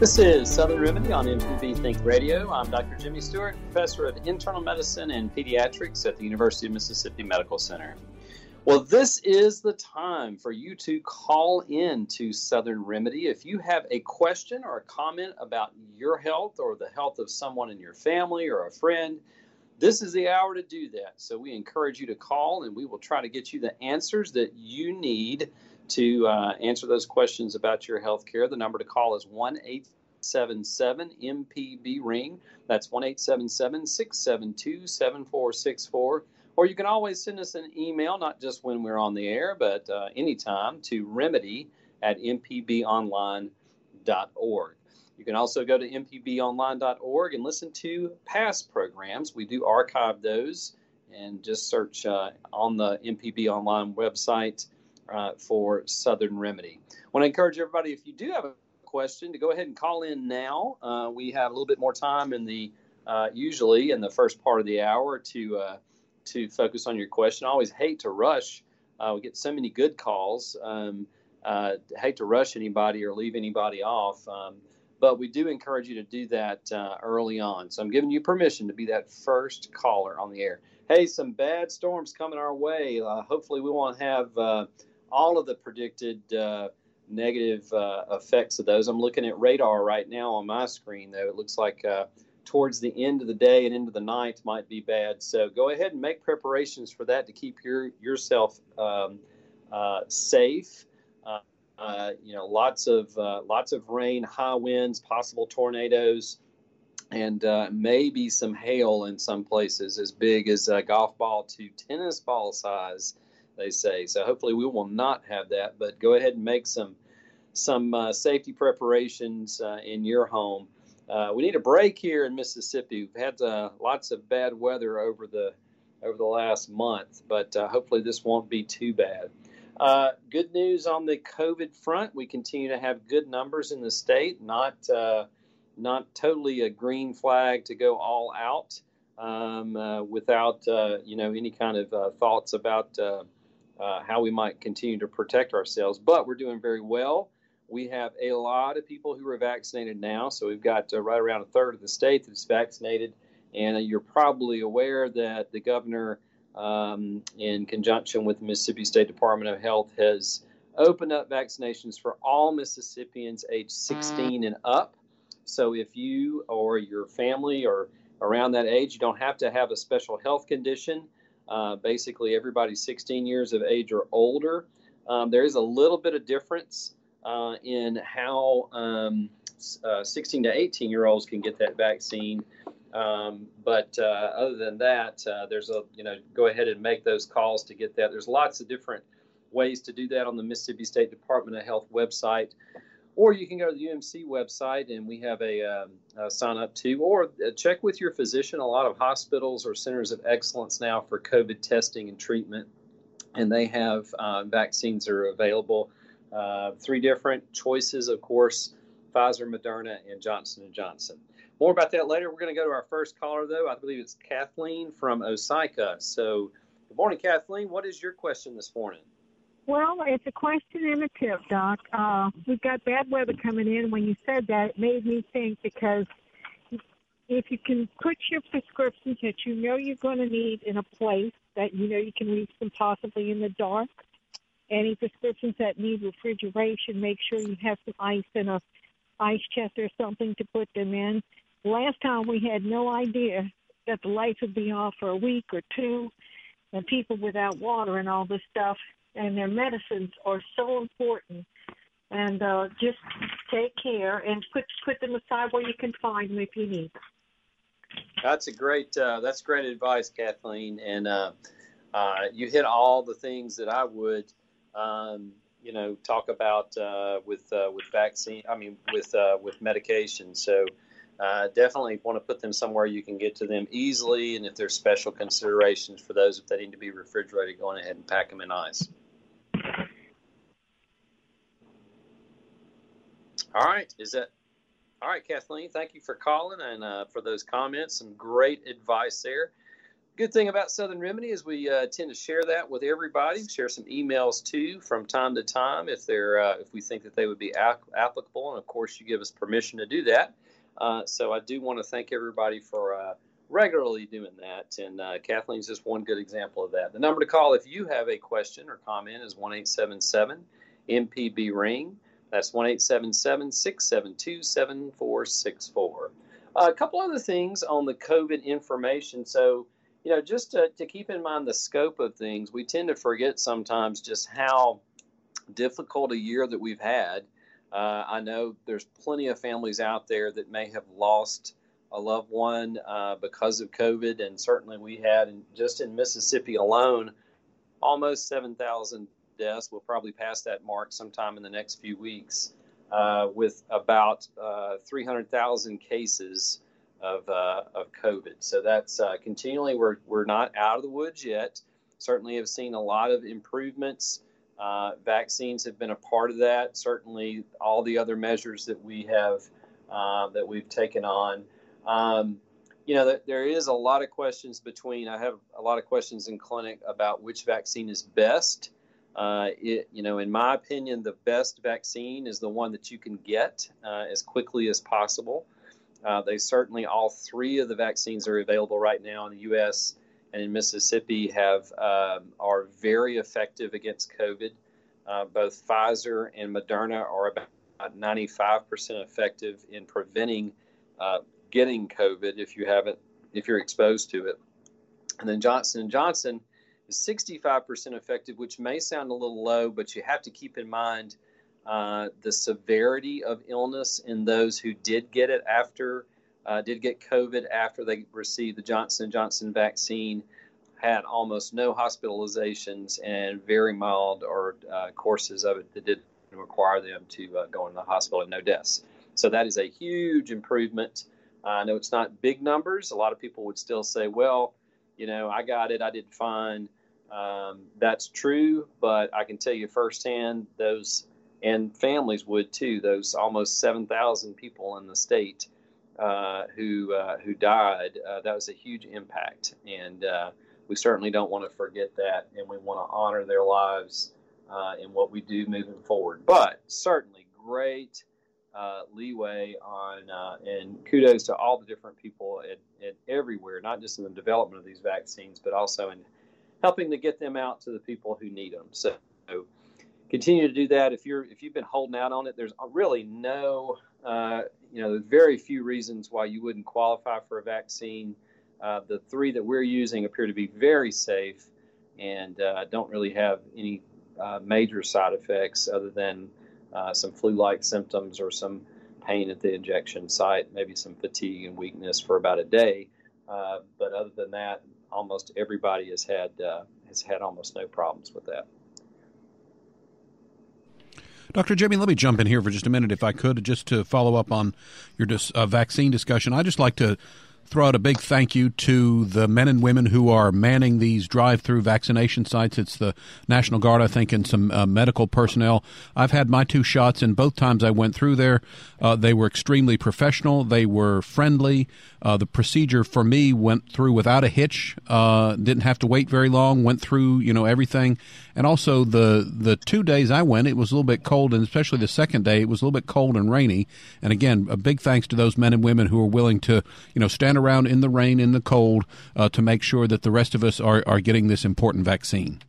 This is Southern Remedy on MPB Think Radio. I'm Dr. Jimmy Stewart, professor of internal medicine and pediatrics at the University of Mississippi Medical Center. Well, this is the time for you to call in to Southern Remedy. If you have a question or a comment about your health or the health of someone in your family or a friend, this is the hour to do that. So we encourage you to call and we will try to get you the answers that you need to uh, answer those questions about your health care. The number to call is 1 877 MPB Ring. That's 1 877 672 7464. Or you can always send us an email, not just when we're on the air, but uh, anytime to remedy at mpbonline.org. You can also go to mpbonline.org and listen to past programs. We do archive those and just search uh, on the MPB Online website uh, for Southern Remedy. I want to encourage everybody, if you do have a question, to go ahead and call in now. Uh, we have a little bit more time in the uh, usually in the first part of the hour to uh, to focus on your question. I always hate to rush. Uh, we get so many good calls. Um, hate to rush anybody or leave anybody off. Um, but we do encourage you to do that uh, early on. So I'm giving you permission to be that first caller on the air. Hey, some bad storms coming our way. Uh, hopefully, we won't have uh, all of the predicted uh, negative uh, effects of those. I'm looking at radar right now on my screen, though. It looks like uh, towards the end of the day and into the night might be bad. So go ahead and make preparations for that to keep your yourself um, uh, safe. Uh, uh, you know, lots of lots of rain, high winds, possible tornadoes, and maybe some hail in some places as big as a golf ball to tennis ball size they say. So hopefully we will not have that. But go ahead and make some some uh, safety preparations uh, in your home. Uh, we need a break here in Mississippi. We've had uh, lots of bad weather over the over the last month, but uh, hopefully this won't be too bad. Uh, good news on the COVID front. We continue to have good numbers in the state. Not not totally a green flag to go all out um, without you know any kind of thoughts about uh, how we might continue to protect ourselves. But we're doing very well. We have a lot of people who are vaccinated now. So we've got uh, right around a third of the state that's vaccinated. And uh, you're probably aware that the governor, um, in conjunction with the Mississippi State Department of Health, has opened up vaccinations for all Mississippians age 16 and up. So if you or your family are around that age, you don't have to have a special health condition. Uh, basically, everybody 16 years of age or older. Um, there is a little bit of difference uh, in how um, uh, 16 to 18 year olds can get that vaccine. Um, but uh, other than that, uh, there's a you know go ahead and make those calls to get that. There's lots of different ways to do that on the Mississippi State Department of Health website or you can go to the UMC website and we have a, um, a sign up too. or uh, check with your physician. A lot of hospitals or centers of excellence now for COVID testing and treatment, and they have uh, vaccines that are available. Uh, three different choices, of course: Pfizer, Moderna, and Johnson and Johnson. More about that later. We're going to go to our first caller, though. I believe it's Kathleen from Osyka. So, good morning, Kathleen. What is your question this morning? Well, it's a question and a tip, Doc. Uh, we've got bad weather coming in. When you said that, it made me think because if you can put your prescriptions that you know you're going to need in a place that you know you can reach them possibly in the dark, any prescriptions that need refrigeration, make sure you have some ice in a ice chest or something to put them in. Last time we had no idea that the lights would be off for a week or two, and people without water and all this stuff, and their medicines are so important. And uh, just take care and put put them aside where you can find them if you need them. That's a great uh, that's great advice, Kathleen. And uh, uh, you hit all the things that I would, um, you know, talk about uh, with uh, with vaccine. I mean, with uh, with medication. So definitely want to put them somewhere you can get to them easily. And if there's special considerations for those if they need to be refrigerated, going ahead and pack them in ice. All right, is that all right, Kathleen? Thank you for calling and uh, for those comments. Some great advice there. Good thing about Southern Remedy is we uh, tend to share that with everybody. Share some emails too from time to time if they're uh, if we think that they would be ap- applicable, and of course you give us permission to do that. Uh, so I do want to thank everybody for uh, regularly doing that. And uh, Kathleen's just one good example of that. The number to call if you have a question or comment is one eight seven seven MPB ring. That's one eight seven seven six seven two seven four six four. A couple other things on the COVID information. So, you know, just to, to keep in mind the scope of things, we tend to forget sometimes just how difficult a year that we've had. Uh, I know there's plenty of families out there that may have lost a loved one uh, because of COVID, and certainly we had, just in Mississippi alone, almost 7,000 We'll probably pass that mark sometime in the next few weeks, uh, with about uh, 300,000 cases of, uh, of COVID. So that's uh, continually, we're, we're not out of the woods yet. Certainly have seen a lot of improvements. Vaccines have been a part of that. Certainly, all the other measures that we have that we've taken on. Um, you know, there is a lot of questions between. I have a lot of questions in clinic about which vaccine is best. Uh, it, you know, in my opinion, the best vaccine is the one that you can get uh, as quickly as possible. Uh, they certainly, all three of the vaccines are available right now in the U.S. and in Mississippi have um, are very effective against COVID. Uh, both Pfizer and Moderna are about 95% effective in preventing uh, getting COVID if you haven't if you're exposed to it. And then Johnson and Johnson is 65% effective, which may sound a little low, but you have to keep in mind uh, the severity of illness in those who did get it after, uh, did get COVID after they received the Johnson Johnson vaccine, had almost no hospitalizations and very mild or uh, courses of it that didn't require them to uh, go into the hospital and no deaths. So that is a huge improvement. I know it's not big numbers. A lot of people would still say, well, you know, I got it, I did fine. Um, that's true, but I can tell you firsthand those and families would too. Those almost seven thousand people in the state uh, who uh, who died. Uh, that was a huge impact, and uh, we certainly don't want to forget that, and we want to honor their lives uh, in what we do moving forward. But certainly, great uh, leeway on, and kudos to all the different people at, at everywhere, not just in the development of these vaccines, but also in helping to get them out to the people who need them. So continue to do that. If you're if you've been holding out on it, there's really no uh, you know there's very few reasons why you wouldn't qualify for a vaccine. Uh, the three that we're using appear to be very safe and uh, don't really have any uh, major side effects other than uh, some flu-like symptoms or some pain at the injection site, maybe some fatigue and weakness for about a day. Uh, but other than that, almost everybody has had uh, has had almost no problems with that. Dr. Jimmy, let me jump in here for just a minute, if I could, just to follow up on your dis- uh, vaccine discussion. I just like to throw out a big thank you to the men and women who are manning these drive-through vaccination sites. It's the National Guard, I think, and some uh, medical personnel. I've had my two shots, and both times I went through there, uh, they were extremely professional. They were friendly. Uh, the procedure for me went through without a hitch. Uh, didn't have to wait very long. Went through, you know, everything. And also the the two days I went, it was a little bit cold, and especially the second day, it was a little bit cold and rainy. And again, a big thanks to those men and women who are willing to, you know, stand around in the rain, in the cold, uh, to make sure that the rest of us are are getting this important vaccine.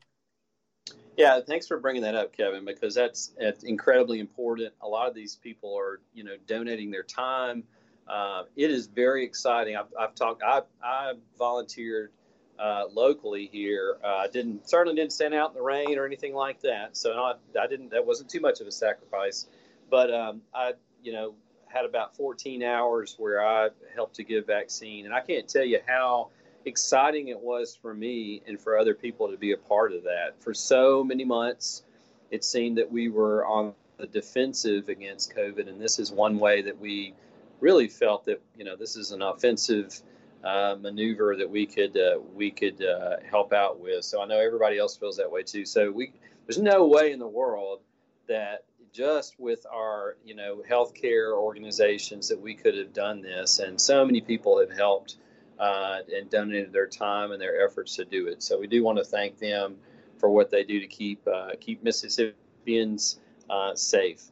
Yeah, thanks for bringing that up, Kevin, because that's, that's incredibly important. A lot of these people are, you know, donating their time uh, it is very exciting. I've, I've talked. I, I volunteered uh, locally here. Uh, didn't certainly didn't stand out in the rain or anything like that. So I, I didn't. That wasn't too much of a sacrifice. But um, I, you know, had about 14 hours where I helped to give vaccine, and I can't tell you how exciting it was for me and for other people to be a part of that. For so many months, it seemed that we were on the defensive against COVID, and this is one way that we really felt that you know this is an offensive uh, maneuver that we could uh, we could uh, help out with. So I know everybody else feels that way too. So we there's no way in the world that just with our you know healthcare organizations that we could have done this, and so many people have helped uh, and donated their time and their efforts to do it. So we do want to thank them for what they do to keep uh, keep Mississippians uh, safe.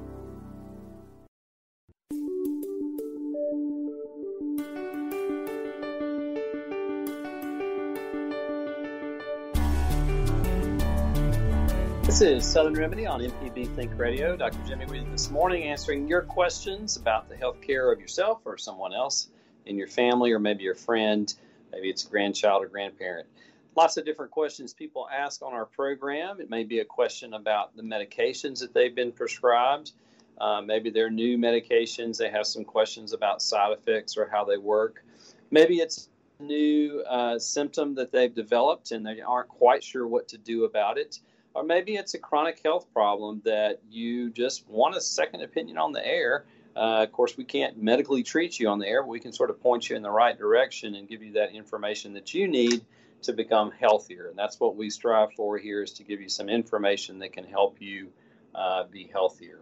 This is Southern Remedy on MPB Think Radio. Dr. Jimmy with this morning answering your questions about the health care of yourself or someone else in your family or maybe your friend. Maybe it's a grandchild or grandparent. Lots of different questions people ask on our program. It may be a question about the medications that they've been prescribed. Uh, maybe they're new medications. They have some questions about side effects or how they work. Maybe it's a new uh, symptom that they've developed and they aren't quite sure what to do about it or maybe it's a chronic health problem that you just want a second opinion on the air. Uh, of course, we can't medically treat you on the air, but we can sort of point you in the right direction and give you that information that you need to become healthier. And that's what we strive for here is to give you some information that can help you uh, be healthier.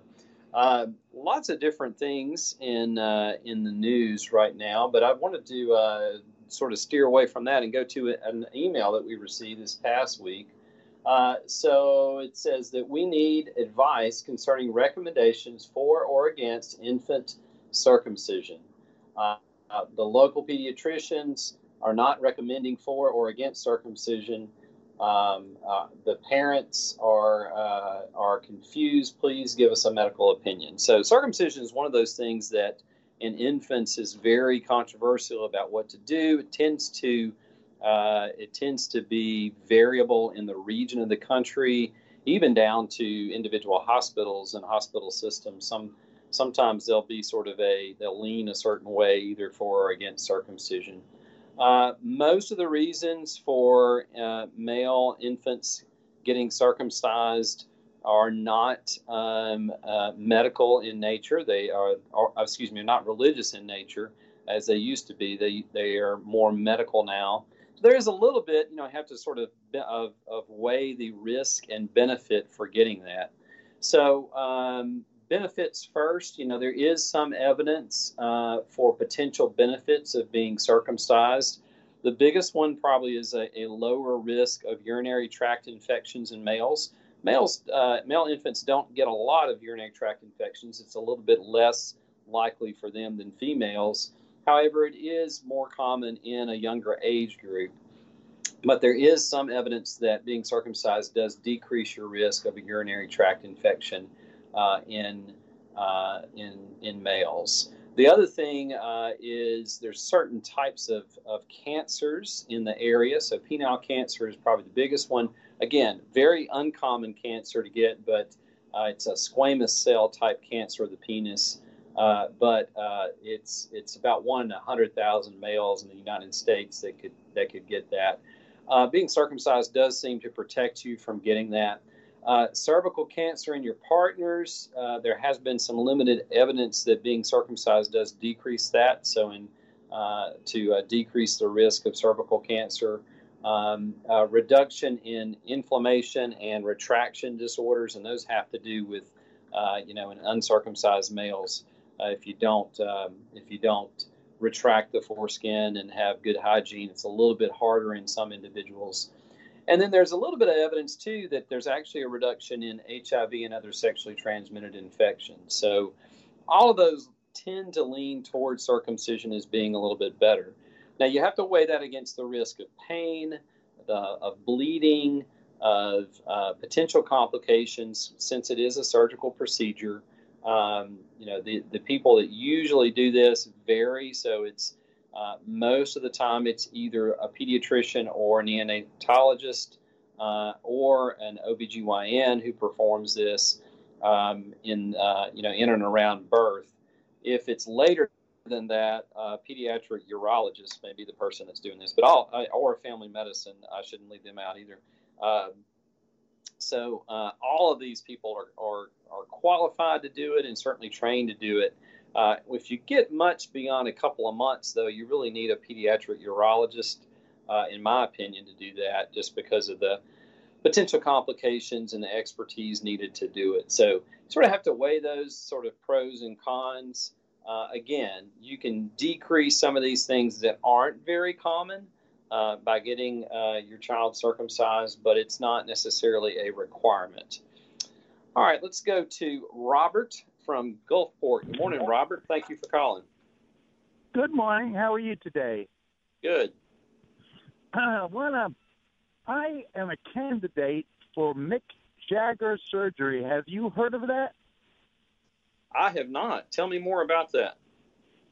Uh, lots of different things in uh, in the news right now, but I wanted to uh, sort of steer away from that and go to an email that we received this past week uh, so it says that we need advice concerning recommendations for or against infant circumcision. Uh, uh, the local pediatricians are not recommending for or against circumcision. Um, uh, the parents are uh, are confused. Please give us a medical opinion. So circumcision is one of those things that in infants is very controversial about what to do. It tends to uh, it tends to be variable in the region of the country, even down to individual hospitals and hospital systems. Some sometimes they'll be sort of a they'll lean a certain way either for or against circumcision. Uh, most of the reasons for uh, male infants getting circumcised are not um, uh, medical in nature. They are, are, excuse me, not religious in nature as they used to be. They they are more medical now there is a little bit, you know, I have to sort of, of, of weigh the risk and benefit for getting that. So, um, benefits first, you know, there is some evidence uh, for potential benefits of being circumcised. The biggest one probably is a, a lower risk of urinary tract infections in males. Males, uh, male infants don't get a lot of urinary tract infections. It's a little bit less likely for them than females. However, it is more common in a younger age group. But there is some evidence that being circumcised does decrease your risk of a urinary tract infection uh, in, uh, in, in males. The other thing uh, is there's certain types of, of cancers in the area. So penile cancer is probably the biggest one. Again, very uncommon cancer to get, but uh, it's a squamous cell type cancer of the penis Uh, but uh, it's it's about hundred thousand males in the United States that could that could get that. Uh, being circumcised does seem to protect you from getting that. Uh, cervical cancer in your partners, uh, there has been some limited evidence that being circumcised does decrease that. So, in to decrease the risk of cervical cancer, um, reduction in inflammation and retraction disorders, and those have to do with, you know, in uncircumcised males. If you don't, um, if you don't retract the foreskin and have good hygiene. It's a little bit harder in some individuals. And then there's a little bit of evidence too that there's actually a reduction in HIV and other sexually transmitted infections. So all of those tend to lean towards circumcision as being a little bit better. Now you have to weigh that against the risk of pain, the, of bleeding, of uh, potential complications since it is a surgical procedure. Um, you know, the, the people that usually do this vary. So it's uh, most of the time it's either a pediatrician or a neonatologist uh, or an OBGYN who performs this um, in, uh, you know, in and around birth. If it's later than that, uh, pediatric urologist may be the person that's doing this, but all, or a family medicine, I shouldn't leave them out either. Um, so uh, all of these people are, are, are qualified to do it and certainly trained to do it. Uh, if you get much beyond a couple of months, though, you really need a pediatric urologist, uh, in my opinion, to do that, just because of the potential complications and the expertise needed to do it. So, you sort of have to weigh those sort of pros and cons. Uh, again, you can decrease some of these things that aren't very common uh, by getting uh, your child circumcised, but it's not necessarily a requirement. All right, let's go to Robert from Gulfport. Good morning, Robert. Thank you for calling. Good morning. How are you today? Good. Uh, well, uh, I am a candidate for Mick Jagger surgery. Have you heard of that? I have not. Tell me more about that.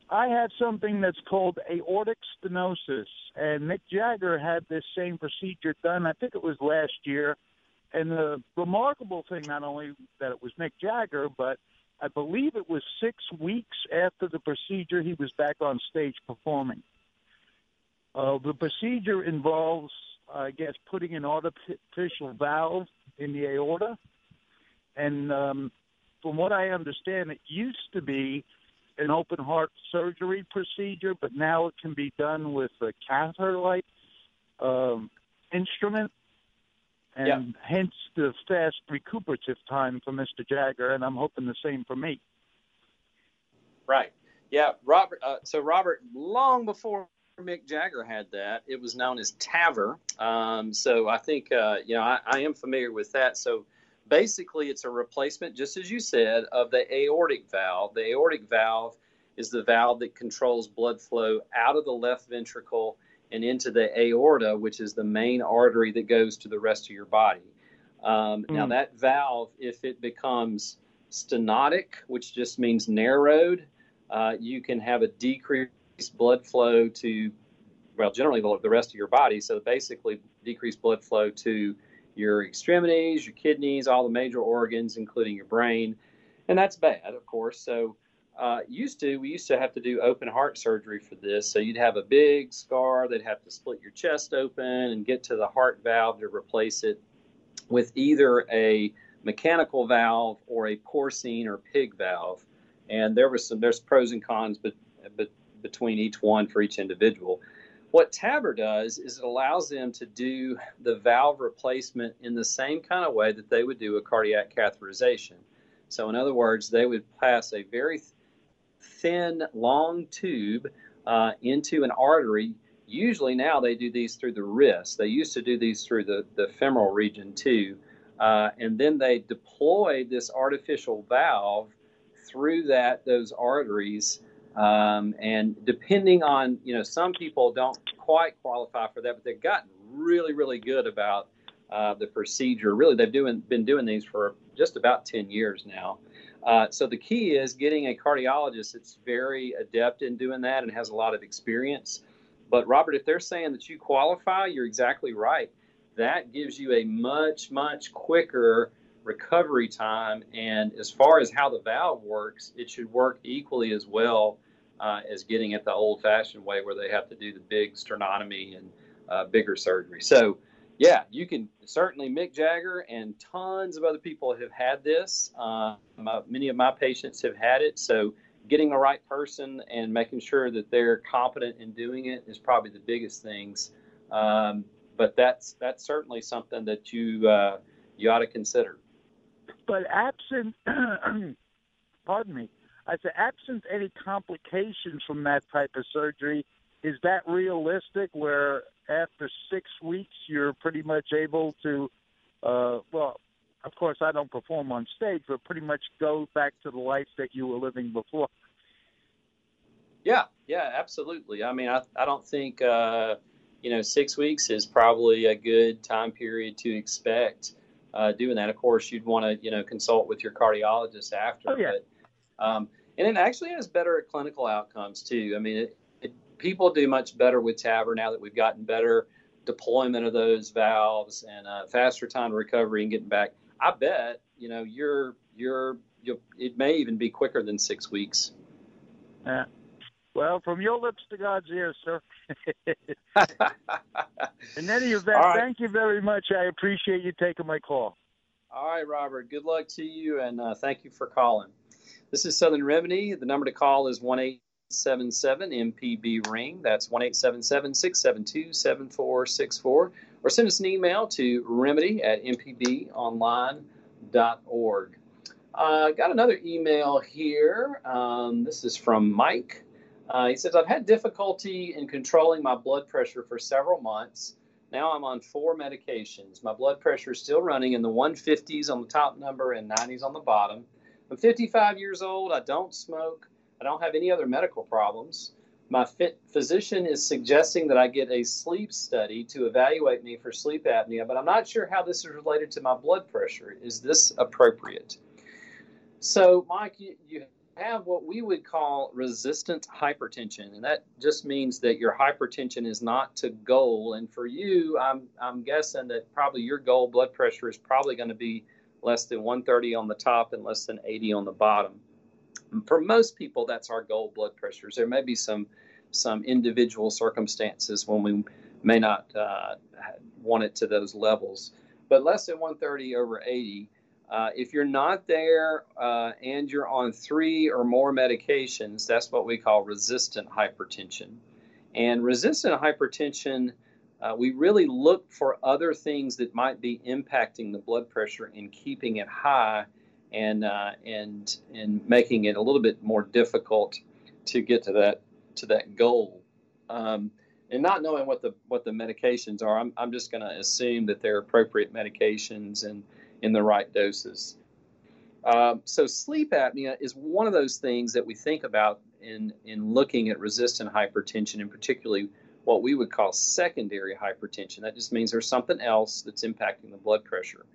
I had something that's called aortic stenosis, and Mick Jagger had this same procedure done. I think it was last year. And the remarkable thing, not only that it was Mick Jagger, but I believe it was six weeks after the procedure, he was back on stage performing. Uh, the procedure involves, I guess, putting an artificial valve in the aorta. And um, from what I understand, it used to be an open heart surgery procedure, but now it can be done with a catheter like um, instrument, and yeah. hence the fast recuperative time for Mr. Jagger, and I'm hoping the same for me. Right. Yeah, Robert. Uh, so Robert, long before Mick Jagger had that, it was known as TAVR. Um, so I think uh, you know I, I am familiar with that. So basically it's a replacement, just as you said, of the aortic valve. The aortic valve is the valve that controls blood flow out of the left ventricle and into the aorta, which is the main artery that goes to the rest of your body. Um, mm. Now, hmm. that valve, if it becomes stenotic, which just means narrowed, uh, you can have a decreased blood flow to, well, generally the rest of your body. So basically, decreased blood flow to your extremities, your kidneys, all the major organs, including your brain. And that's bad, of course. So, uh, used to, we used to have to do open heart surgery for this. So, you'd have a big scar, they'd have to split your chest open and get to the heart valve to replace it with either a mechanical valve or a porcine or pig valve. And there was some, there's pros and cons but, but between each one for each individual. What TAVR does is it allows them to do the valve replacement in the same kind of way that they would do a cardiac catheterization. So, in other words, they would pass a very thin, long tube uh, into an artery. Usually now they do these through the wrist. They used to do these through the, the femoral region too. Uh, and then they deploy this artificial valve through that those arteries um, and depending on, you know, some people don't quite qualify for that, but they've gotten really, really good about uh, the procedure. Really, they've doing, been doing these for just about 10 years now. Uh, so the key is getting a cardiologist that's very adept in doing that and has a lot of experience. But Robert, if they're saying that you qualify, you're exactly right. That gives you a much, much quicker recovery time. And as far as how the valve works, it should work equally as well uh, as getting it the old fashioned way where they have to do the big sternotomy and uh, bigger surgery. So, yeah, you can certainly Mick Jagger and tons of other people have had this. Uh, my, many of my patients have had it. So, getting the right person and making sure that they're competent in doing it is probably the biggest things. Um, but that's that's certainly something that you uh, you ought to consider. But absent, pardon me, I said absent any complications from that type of surgery, is that realistic? Where after six weeks you're pretty much able to, uh, well, of course I don't perform on stage, but pretty much go back to the life that you were living before. Yeah, yeah, absolutely. I mean, I I don't think. Uh, you know, six weeks is probably a good time period to expect uh, doing that. Of course, you'd want to, you know, consult with your cardiologist after. Oh, yeah. But, um, and it actually has better clinical outcomes too. I mean, it, it, people do much better with TAVR now that we've gotten better deployment of those valves and uh, faster time to recovery and getting back. I bet, you know, you're you're you it may even be quicker than six weeks. Yeah. Well, from your lips to God's ears, sir. In any event, right. thank you very much. I appreciate you taking my call. All right, Robert. Good luck to you, and uh, thank you for calling. This is Southern Remedy. The number to call is one eight seven seven MPB ring. That's one eight seven seven six seven two seven four six four. Or send us an email to remedy at mpbonline.org. I uh, got another email here. Um, this is from Mike. Uh, he says, I've had difficulty in controlling my blood pressure for several months. Now I'm on four medications. My blood pressure is still running in the 150s on the top number and 90s on the bottom. I'm 55 years old. I don't smoke. I don't have any other medical problems. My physician is suggesting that I get a sleep study to evaluate me for sleep apnea, but I'm not sure how this is related to my blood pressure. Is this appropriate? So, Mike, you, you have what we would call resistant hypertension, and that just means that your hypertension is not to goal. And for you, I'm I'm guessing that probably your goal blood pressure is probably going to be less than 130 on the top and less than 80 on the bottom. For most people, that's our goal blood pressures. There may be some some individual circumstances when we may not uh, want it to those levels, but less than 130 over 80 uh, if you're not there uh, and you're on three or more medications, that's what we call resistant hypertension. And resistant hypertension, uh, we really look for other things that might be impacting the blood pressure and keeping it high and, uh, and, and making it a little bit more difficult to get to that, to that goal. Um, and not knowing what the, what the medications are, I'm, I'm just going to assume that they're appropriate medications and in the right doses. Um, so sleep apnea is one of those things that we think about in in looking at resistant hypertension, and particularly what we would call secondary hypertension. That just means there's something else that's impacting the blood pressure,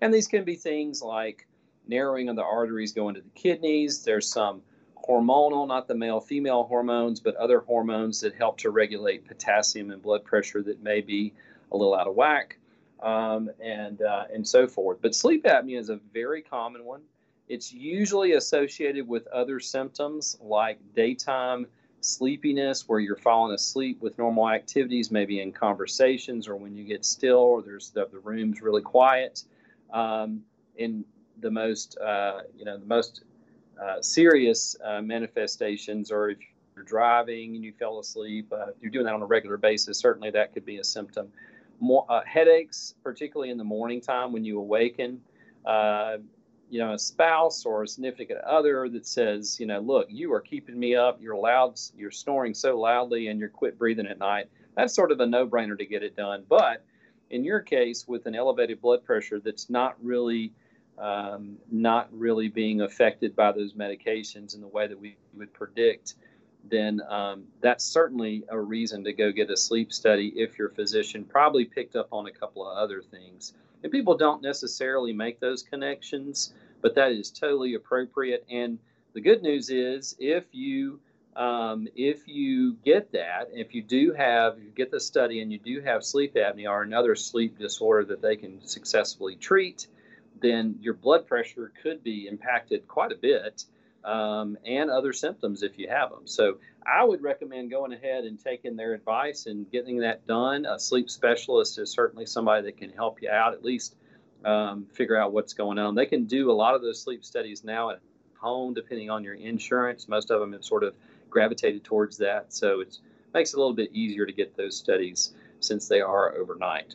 and these can be things like narrowing of the arteries going to the kidneys. There's some hormonal, not the male female hormones, but other hormones that help to regulate potassium and blood pressure that may be a little out of whack um, and uh, and so forth. But sleep apnea is a very common one. It's usually associated with other symptoms like daytime sleepiness, where you're falling asleep with normal activities, maybe in conversations or when you get still, or there's the, the room's really quiet. Um, in the most, uh, you know, the most uh, serious uh, manifestations, or if you're driving and you fell asleep, uh, if you're doing that on a regular basis, certainly that could be a symptom more, uh, headaches, particularly in the morning time when you awaken. You know, a spouse or a significant other that says, you know, look, you are keeping me up. You're loud. You're snoring so loudly, and you're quit breathing at night. That's sort of a no-brainer to get it done. But in your case, with an elevated blood pressure that's not really um, not really being affected by those medications in the way that we would predict, then um, that's certainly a reason to go get a sleep study if your physician probably picked up on a couple of other things. And people don't necessarily make those connections, but that is totally appropriate. And the good news is, if you um, if you get that, if you do have, you get the study and you do have sleep apnea or another sleep disorder that they can successfully treat, then your blood pressure could be impacted quite a bit um, and other symptoms if you have them. So I would recommend going ahead and taking their advice and getting that done. A sleep specialist is certainly somebody that can help you out, at least um, figure out what's going on. They can do a lot of those sleep studies now at home, depending on your insurance. Most of them have sort of gravitated towards that. So it makes it a little bit easier to get those studies since they are overnight.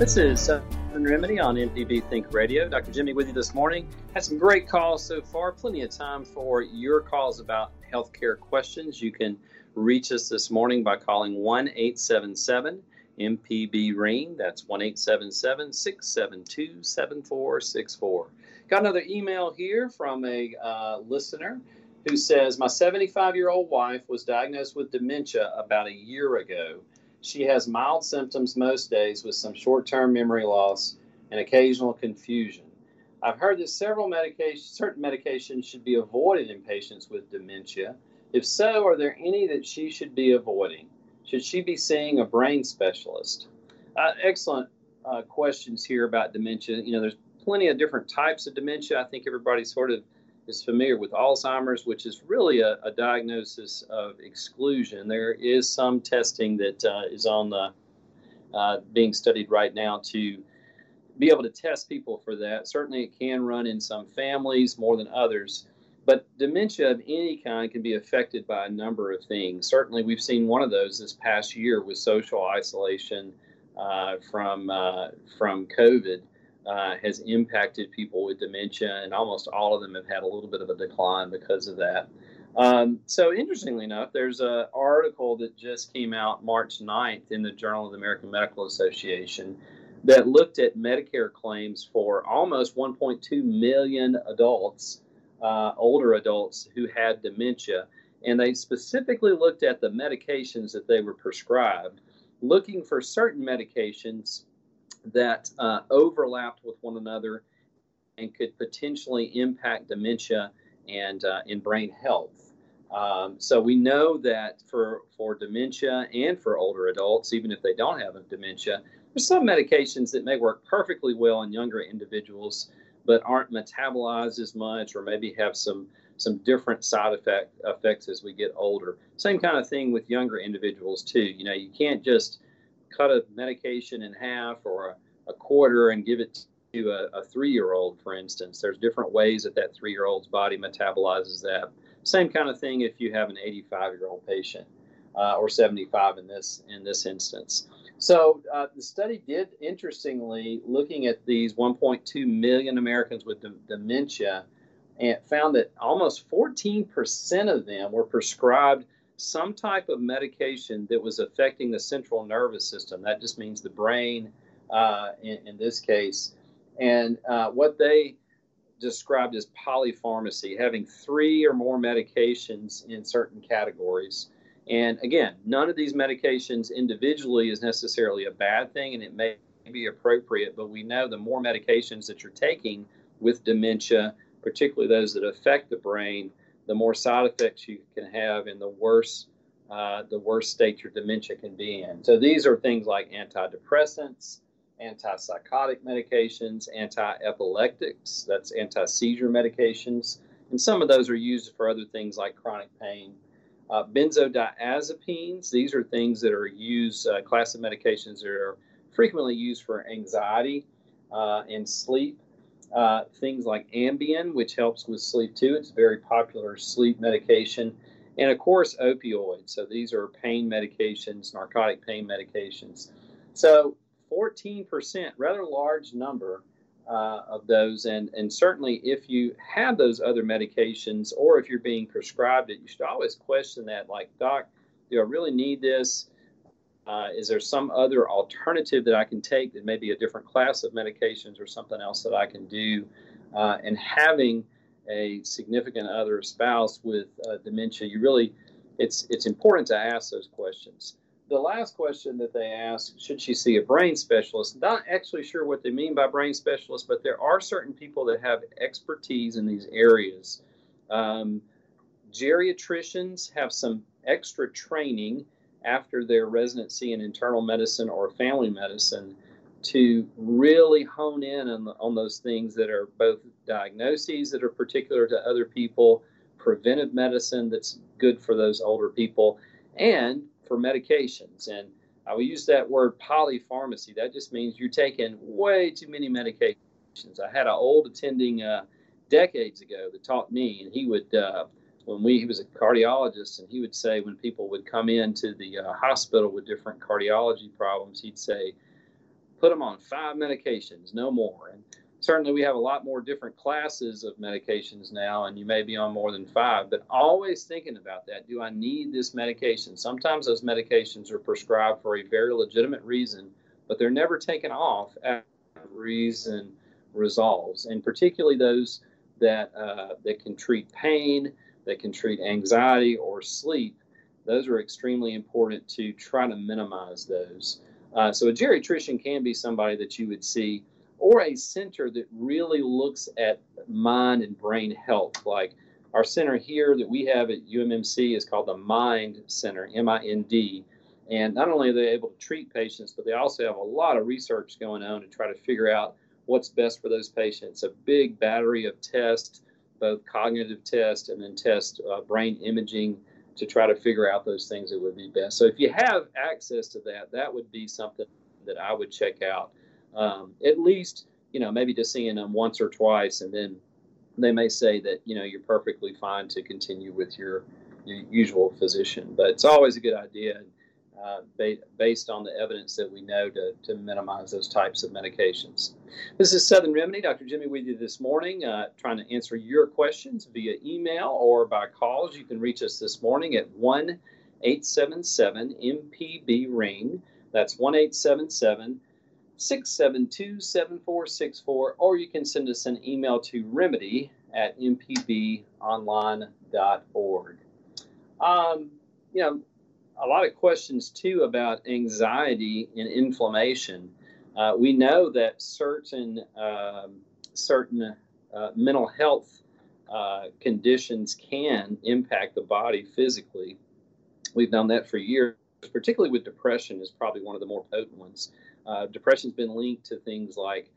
This is Southern Remedy on MPB Think Radio. Dr. Jimmy with you this morning. Had some great calls so far. Plenty of time for your calls about healthcare questions. You can reach us this morning by calling 1 877 MPB Ring. That's 1 877 672 7464. Got another email here from a uh, listener who says My 75 year old wife was diagnosed with dementia about a year ago. She has mild symptoms most days with some short term memory loss and occasional confusion. I've heard that several medications, certain medications should be avoided in patients with dementia. If so, are there any that she should be avoiding? Should she be seeing a brain specialist? Uh, excellent uh, questions here about dementia. You know, there's plenty of different types of dementia. I think everybody sort of is familiar with Alzheimer's, which is really a, a diagnosis of exclusion. There is some testing that uh, is on the uh, being studied right now to be able to test people for that. Certainly, it can run in some families more than others. But dementia of any kind can be affected by a number of things. Certainly, we've seen one of those this past year with social isolation uh, from uh, from COVID uh, has impacted people with dementia, and almost all of them have had a little bit of a decline because of that. Um, so, interestingly enough, there's an article that just came out March 9th in the Journal of the American Medical Association that looked at Medicare claims for almost 1.2 million adults, uh, older adults who had dementia. And they specifically looked at the medications that they were prescribed, looking for certain medications that uh, overlapped with one another and could potentially impact dementia and uh, in brain health. Um, so we know that for for dementia and for older adults, even if they don't have dementia, there's some medications that may work perfectly well in younger individuals, but aren't metabolized as much, or maybe have some some different side effect effects as we get older. Same kind of thing with younger individuals too. You know, you can't just cut a medication in half or a, a quarter and give it to a, a three year old, for instance. There's different ways that that three year old's body metabolizes that. Same kind of thing if you have an 85 year old patient uh, or 75 in this in this instance. So uh, the study did, interestingly, looking at these 1.2 million Americans with de- dementia, and found that almost 14% of them were prescribed some type of medication that was affecting the central nervous system. That just means the brain uh, in, in, this case. And uh, what they described as polypharmacy, having three or more medications in certain categories. And again, none of these medications individually is necessarily a bad thing, and it may be appropriate, but we know the more medications that you're taking with dementia, particularly those that affect the brain, the more side effects you can have and the worse uh, the worse state your dementia can be in. So these are things like antidepressants, antipsychotic medications, anti epileptics, that's anti seizure medications, and some of those are used for other things like chronic pain. Uh, benzodiazepines, these are things that are used, uh, class of medications that are frequently used for anxiety uh, and sleep. Uh, things like Ambien, which helps with sleep too. It's a very popular sleep medication. And of course, opioids. So these are pain medications, narcotic pain medications. So 14%, rather large number uh, of those. And, and certainly, if you have those other medications or if you're being prescribed it, you should always question that like, Doc, do I really need this? Uh, is there some other alternative that I can take that may be a different class of medications or something else that I can do? Uh, and having a significant other spouse with uh, dementia, you really, it's it's important to ask those questions. The last question that they ask, should she see a brain specialist? Not actually sure what they mean by brain specialist, but there are certain people that have expertise in these areas. Um, geriatricians have some extra training after their residency in internal medicine or family medicine to really hone in on, on those things that are both diagnoses that are particular to other people, preventive medicine that's good for those older people, and for medications. And I will use that word polypharmacy. That just means you're taking way too many medications. I had an old attending uh, decades ago that taught me, and he would uh, when we he was a cardiologist and he would say when people would come into the uh, hospital with different cardiology problems he'd say put them on five medications no more. And certainly we have a lot more different classes of medications now and you may be on more than five but always thinking about that. Do i need this medication? Sometimes those medications are prescribed for a very legitimate reason but they're never taken off as reason resolves and particularly those that uh, that can treat pain that can treat anxiety or sleep, those are extremely important to try to minimize those. Uh, so, a geriatrician can be somebody that you would see, or a center that really looks at mind and brain health. Like our center here that we have at UMMC is called the Mind Center, M I N D. And not only are they able to treat patients, but they also have a lot of research going on to try to figure out what's best for those patients. A big battery of tests both cognitive tests and then test uh, brain imaging to try to figure out those things that would be best. So if you have access to that, that would be something that I would check out. Um, at least, you know, maybe just seeing them once or twice, and then they may say that you know you're perfectly fine to continue with your, your usual physician. But it's always a good idea uh, based on the evidence that we know to, to minimize those types of medications. This is Southern Remedy. Dr. Jimmy with you this morning, uh, trying to answer your questions via email or by calls. You can reach us this morning at 1 877 MPB Ring. That's 1 877 672 7464. Or you can send us an email to remedy at mpbonline.org. Um, you know, a lot of questions too about anxiety and inflammation. Uh, we know that certain um, certain uh, mental health uh, conditions can impact the body physically. We've known that for years, particularly with depression is probably one of the more potent ones. Uh, depression's been linked to things like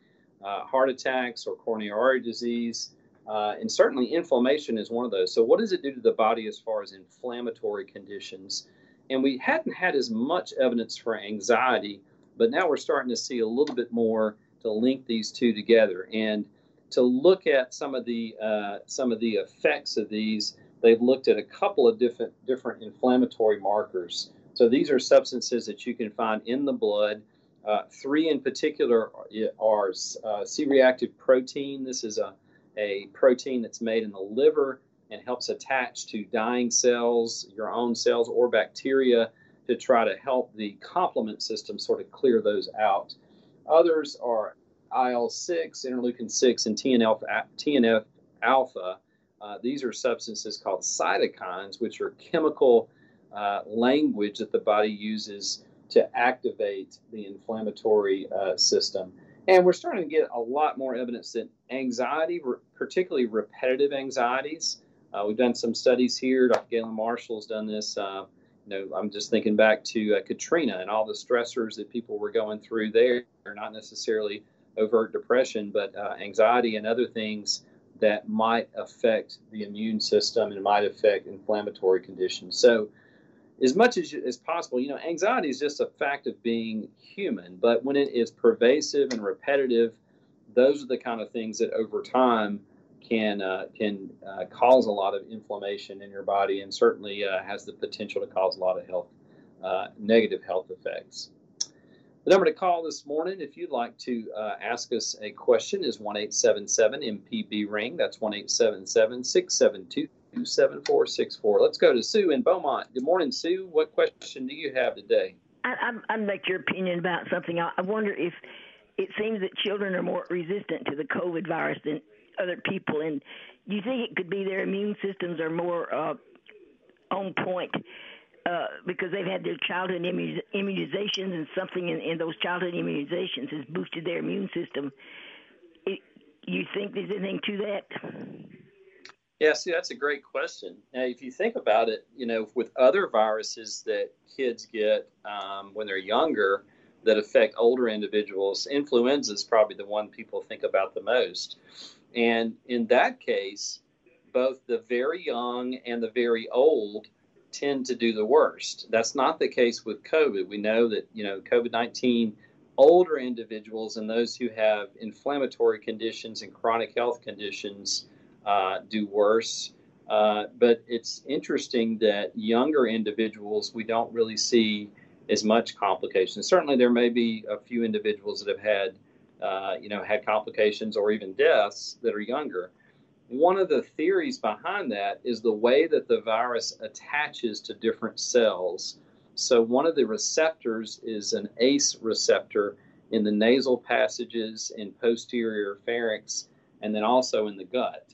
uh, heart attacks or coronary artery disease. Uh, and certainly inflammation is one of those. So, what does it do to the body as far as inflammatory conditions? And we hadn't had as much evidence for anxiety, but now we're starting to see a little bit more to link these two together and to look at some of the uh, some of the effects of these. They've looked at a couple of different different inflammatory markers. So these are substances that you can find in the blood. Uh, three in particular are, uh, C-reactive protein. This is a, a protein that's made in the liver and helps attach to dying cells, your own cells, or bacteria to try to help the complement system sort of clear those out. Others are IL 6, interleukin 6, and TNF alpha. Uh, these are substances called cytokines, which are chemical uh, language that the body uses to activate the inflammatory uh, system. And we're starting to get a lot more evidence that anxiety, particularly repetitive anxieties, uh, we've done some studies here. Dr. Gailen Marshall has done this uh, you know, I'm just thinking back to uh, Katrina and all the stressors that people were going through there. Not necessarily overt depression, but uh, anxiety and other things that might affect the immune system and might affect inflammatory conditions. So, as much as, as possible, you know, anxiety is just a fact of being human, but when it is pervasive and repetitive, those are the kind of things that over time can uh, can uh, cause a lot of inflammation in your body and certainly uh, has the potential to cause a lot of health uh, negative health effects. The number to call this morning, if you'd like to uh, ask us a question, is one eight seven seven MPB ring. That's one eight seven seven six seven two seven four six four. Let's go to Sue in Beaumont. Good morning, Sue. What question do you have today? I, I'd like your opinion about something. I wonder if it seems that children are more resistant to the COVID virus than other people, and do you think it could be their immune systems are more uh, on point uh, because they've had their childhood immunizations, and something in, in those childhood immunizations has boosted their immune system? It, you think there's anything to that? Yeah, see, that's a great question. Now, if you think about it, you know, with other viruses that kids get um, when they're younger that affect older individuals, influenza is probably the one people think about the most. And in that case, both the very young and the very old tend to do the worst. That's not the case with COVID. We know that, you know, COVID 19, older individuals and those who have inflammatory conditions and chronic health conditions uh, do worse. Uh, but it's interesting that younger individuals, we don't really see as much complications. Certainly, there may be a few individuals that have had uh, you know, had complications or even deaths that are younger. One of the theories behind that is the way that the virus attaches to different cells. So, one of the receptors is an ACE receptor in the nasal passages and posterior pharynx and then also in the gut.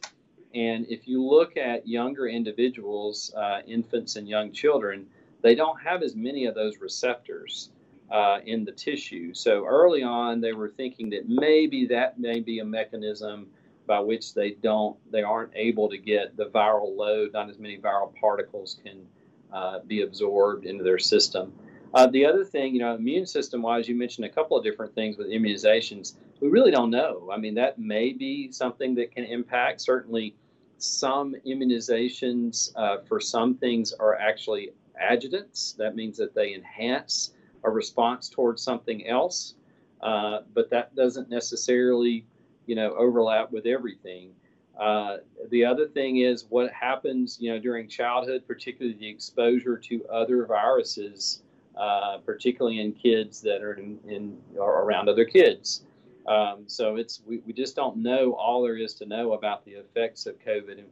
And if you look at younger individuals, uh, infants and young children, they don't have as many of those receptors uh, in the tissue. So early on, they were thinking that maybe that may be a mechanism by which they don't, they aren't able to get the viral load. Not as many viral particles can uh, be absorbed into their system. Uh, the other thing, you know, immune system wise, you mentioned a couple of different things with immunizations. We really don't know. I mean, that may be something that can impact. Certainly, some immunizations uh, for some things are actually adjuvants. That means that they enhance a response towards something else, uh, but that doesn't necessarily, you know, overlap with everything. Uh, the other thing is what happens, you know, during childhood, particularly the exposure to other viruses, uh, particularly in kids that are in, in around other kids. Um, so it's we, we just don't know all there is to know about the effects of COVID.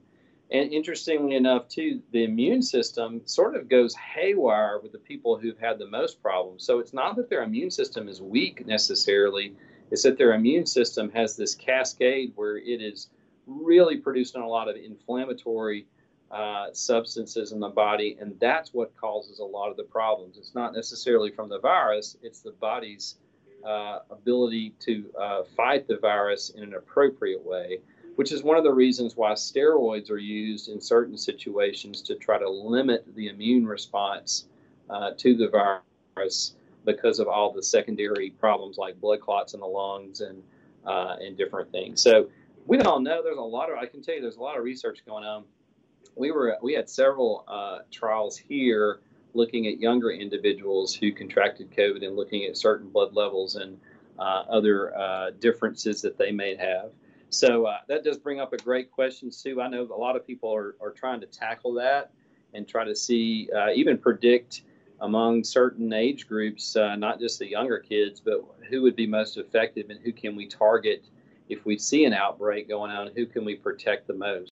And interestingly enough, too, the immune system sort of goes haywire with the people who've had the most problems. So it's not that their immune system is weak necessarily, it's that their immune system has this cascade where it is really producing a lot of inflammatory uh, substances in the body, and that's what causes a lot of the problems. It's not necessarily from the virus, it's the body's uh, ability to uh, fight the virus in an appropriate way which is one of the reasons why steroids are used in certain situations to try to limit the immune response uh, to the virus because of all the secondary problems like blood clots in the lungs and uh, and different things. So we don't know. There's a lot of I can tell you there's a lot of research going on. We were we had several uh, trials here looking at younger individuals who contracted COVID and looking at certain blood levels and uh, other uh, differences that they may have. So uh, that does bring up a great question, Sue. I know a lot of people are, are trying to tackle that and try to see, uh, even predict among certain age groups, uh, not just the younger kids, but who would be most effective and who can we target if we see an outbreak going on, who can we protect the most.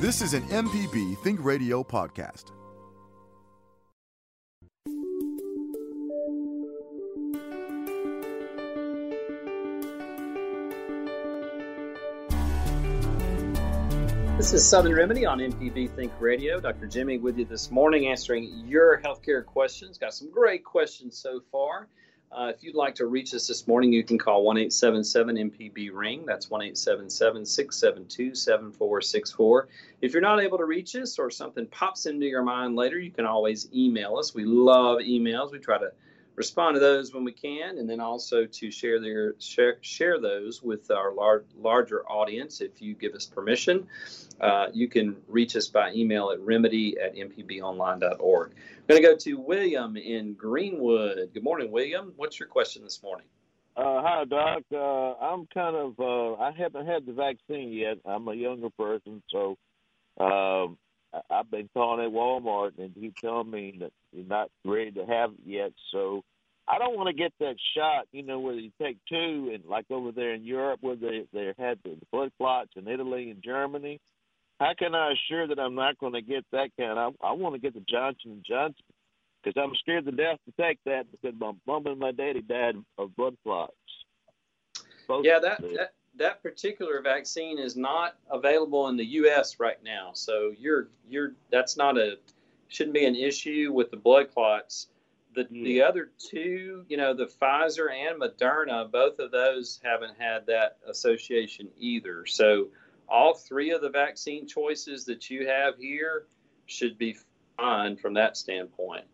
This is an MPB Think Radio podcast. This is Southern Remedy on MPB Think Radio. Dr. Jimmy with you this morning answering your healthcare questions. Got some great questions so far. Uh, if you'd like to reach us this morning, you can call 1 877 MPB Ring. That's 1 877 672 7464. If you're not able to reach us or something pops into your mind later, you can always email us. We love emails. We try to respond to those when we can, and then also to share their share, share those with our lar- larger audience if you give us permission. Uh, you can reach us by email at remedy at mpbonline.org. I'm going to go to William in Greenwood. Good morning, William. What's your question this morning? Uh, hi, Doc. Uh, I'm kind of, uh, I haven't had the vaccine yet. I'm a younger person, so um, I've been calling at Walmart, and he telling me that you're not ready to have it yet. So I don't want to get that shot, you know, where you take two, and like over there in Europe, where they they had the blood clots in Italy and Germany. How can I assure that I'm not going to get that kind? I, I want to get the Johnson and Johnson because I'm scared to death to take that because my mom and my daddy died of blood clots. Both yeah, that, that that particular vaccine is not available in the U.S. right now. So you're you're that's not a shouldn't be an issue with the blood clots. The yeah. the other two, you know, the Pfizer and Moderna, both of those haven't had that association either. So all three of the vaccine choices that you have here should be fine from that standpoint.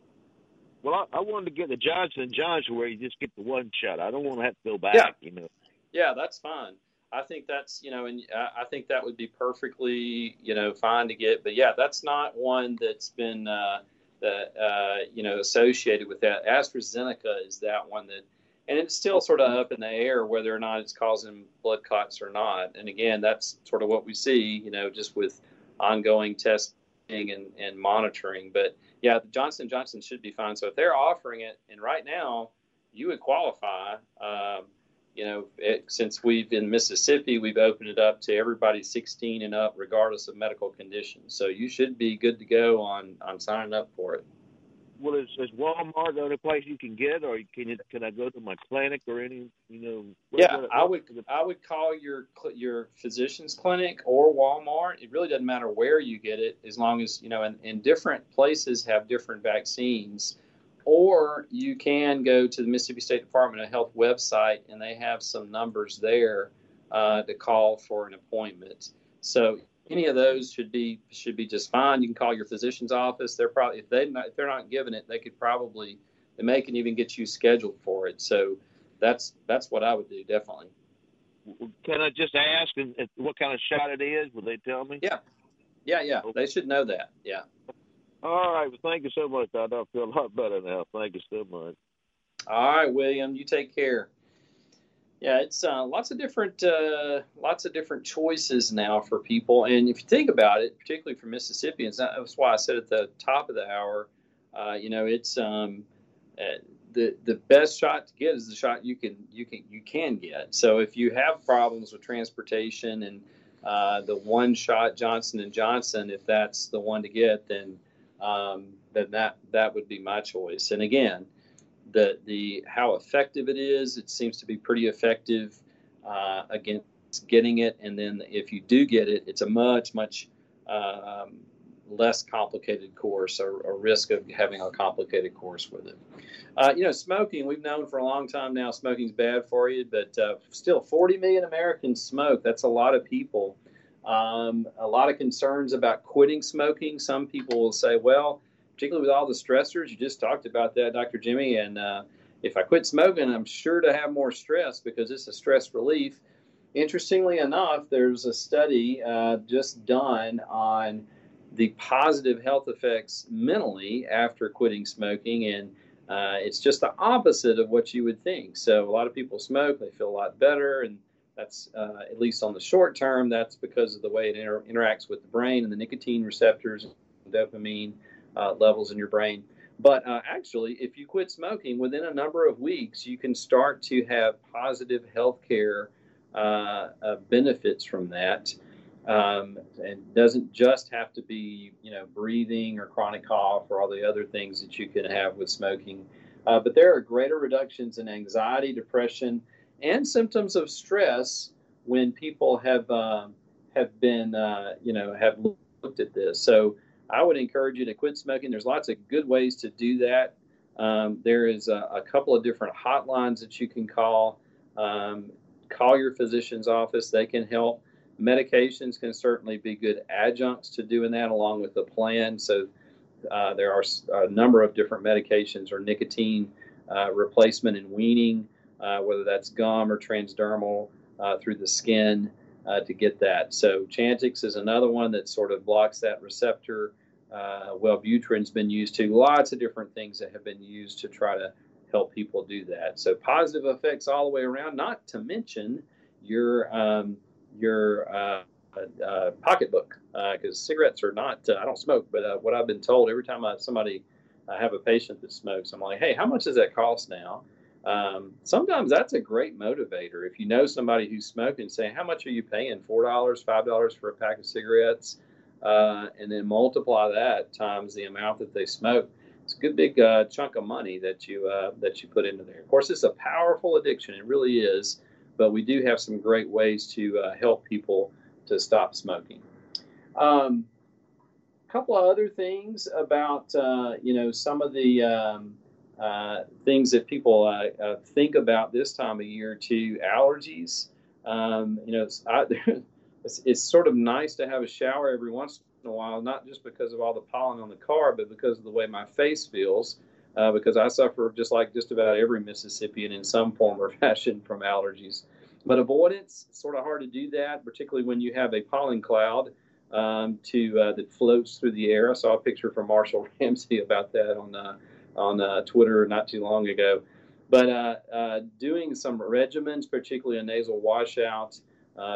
Well, I, I wanted to get the Johnson and Johnson where you just get the one shot. I don't want to have to go back. Yeah. You know. Yeah, that's fine. I think that's you know, and I think that would be perfectly you know fine to get. But yeah, that's not one that's been uh, that uh, you know associated with that. AstraZeneca is that one that and it's still sort of up in the air whether or not it's causing blood clots or not. And again, that's sort of what we see, you know, just with ongoing testing and, and monitoring. But yeah, Johnson Johnson should be fine. So if they're offering it, and right now you would qualify. Um, you know, it, since we've in Mississippi, we've opened it up to everybody 16 and up, regardless of medical conditions. So you should be good to go on on signing up for it well, is, is Walmart the only place you can get, or can you can I go to my clinic or any you know? yeah, what, what, I would I would call your your physician's clinic or Walmart. It really doesn't matter where you get it, as long as you know. And, and different places have different vaccines, or you can go to the Mississippi State Department of Health website, and they have some numbers there uh, to call for an appointment. So any of those should be should be just fine. You can call your physician's office. They're probably if they not, if they're not giving it, they could probably they may can even get you scheduled for it. So that's that's what I would do definitely. Can I just ask what kind of shot it is? Will they tell me? Yeah, yeah, yeah. They should know that. Yeah. All right. Well, thank you so much. I feel a lot better now. Thank you so much. All right, William. You take care. Yeah, it's uh, lots of different uh, lots of different choices now for people, and if you think about it, particularly for Mississippians, that's why I said at the top of the hour, uh, you know, it's um, uh, the the best shot to get is the shot you can you can you can get. So if you have problems with transportation and uh, the one shot Johnson and Johnson, if that's the one to get, then um, then that that would be my choice. And again the the how effective it is. It seems to be pretty effective uh, against getting it, and then if you do get it, it's a much much um, less complicated course or, or, risk of having a complicated course with it. Uh, you know, smoking, we've known for a long time now smoking's bad for you, but uh, still 40 million Americans smoke. That's a lot of people. Um, a lot of concerns about quitting smoking. Some people will say, well, particularly with all the stressors. You just talked about that, Dr. Jimmy. And uh, if I quit smoking, I'm sure to have more stress because it's a stress relief. Interestingly enough, there's a study uh, just done on the positive health effects mentally after quitting smoking and uh, it's just the opposite of what you would think. So a lot of people smoke, they feel a lot better, and that's uh, at least on the short term. That's because of the way it inter- interacts with the brain and the nicotine receptors, dopamine uh, levels in your brain. But uh, actually, if you quit smoking within a number of weeks, you can start to have positive health care uh, uh, benefits from that. Um, and doesn't just have to be, you know, breathing or chronic cough or all the other things that you can have with smoking. Uh, but there are greater reductions in anxiety, depression, and symptoms of stress when people have uh, have been, uh, you know, have looked at this. So I would encourage you to quit smoking. There's lots of good ways to do that. Um, there is a, a, couple of different hotlines that you can call. Um, call your physician's office; they can help. Medications can certainly be good adjuncts to doing that along with the plan. So uh, there are a number of different medications or nicotine uh, replacement and weaning, whether that's gum or transdermal uh, through the skin uh, to get that. So Chantix is another one that sort of blocks that receptor. Uh, Wellbutrin's been used to. Lots of different things that have been used to try to help people do that. So positive effects all the way around. Not to mention your um, your uh, uh, pocketbook because uh, cigarettes are not. Uh, I don't smoke, but uh, what I've been told every time I somebody I have a patient that smokes, I'm like, hey, how much does that cost now? Um, sometimes that's a great motivator. If you know somebody who's smoking, say, how much are you paying? Four dollars, five dollars for a pack of cigarettes, uh, and then multiply that times the amount that they smoke. It's a good big uh, chunk of money that you uh, that you put into there. Of course, it's a powerful addiction. It really is but we do have some great ways to uh, help people to stop smoking. Um, a couple of other things about uh, you know some of the um, uh, things that people uh, uh, think about this time of year too. Allergies. Um, you know, it's, I, it's, it's, sort of nice to have a shower every once in a while, not just because of all the pollen on the car, but because of the way my face feels uh, because I suffer just like just about every Mississippian in some form or fashion from allergies. But avoidance, sort of hard to do that, particularly when you have a pollen cloud um, to uh, that floats through the air. I saw a picture from Marshall Ramsey about that on on uh, Twitter not too long ago. But uh, uh, doing some regimens, particularly a nasal washout,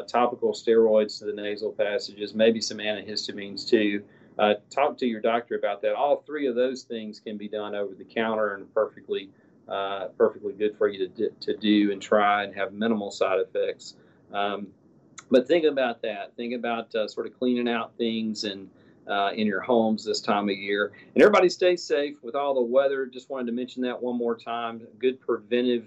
topical steroids to the nasal passages, maybe some antihistamines too uh, talk to your doctor about that. All three of those things can be done over the counter and perfectly uh, perfectly good for you to, to do and try and have minimal side effects. Um, but think about that. Think about uh, sort of cleaning out things and uh, in your homes this time of year. And everybody stay safe with all the weather. Just wanted to mention that one more time. Good preventive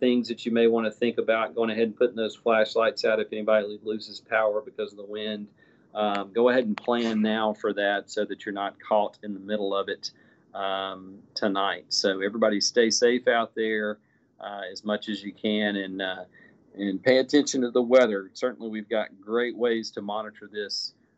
things that you may want to think about going ahead and putting those flashlights out if anybody loses power because of the wind um, go ahead and plan now for that so that you're not caught in the middle of it um, tonight. So everybody stay safe out there uh, as much as you can and uh, and pay attention to the weather. Certainly, we've got great ways to monitor this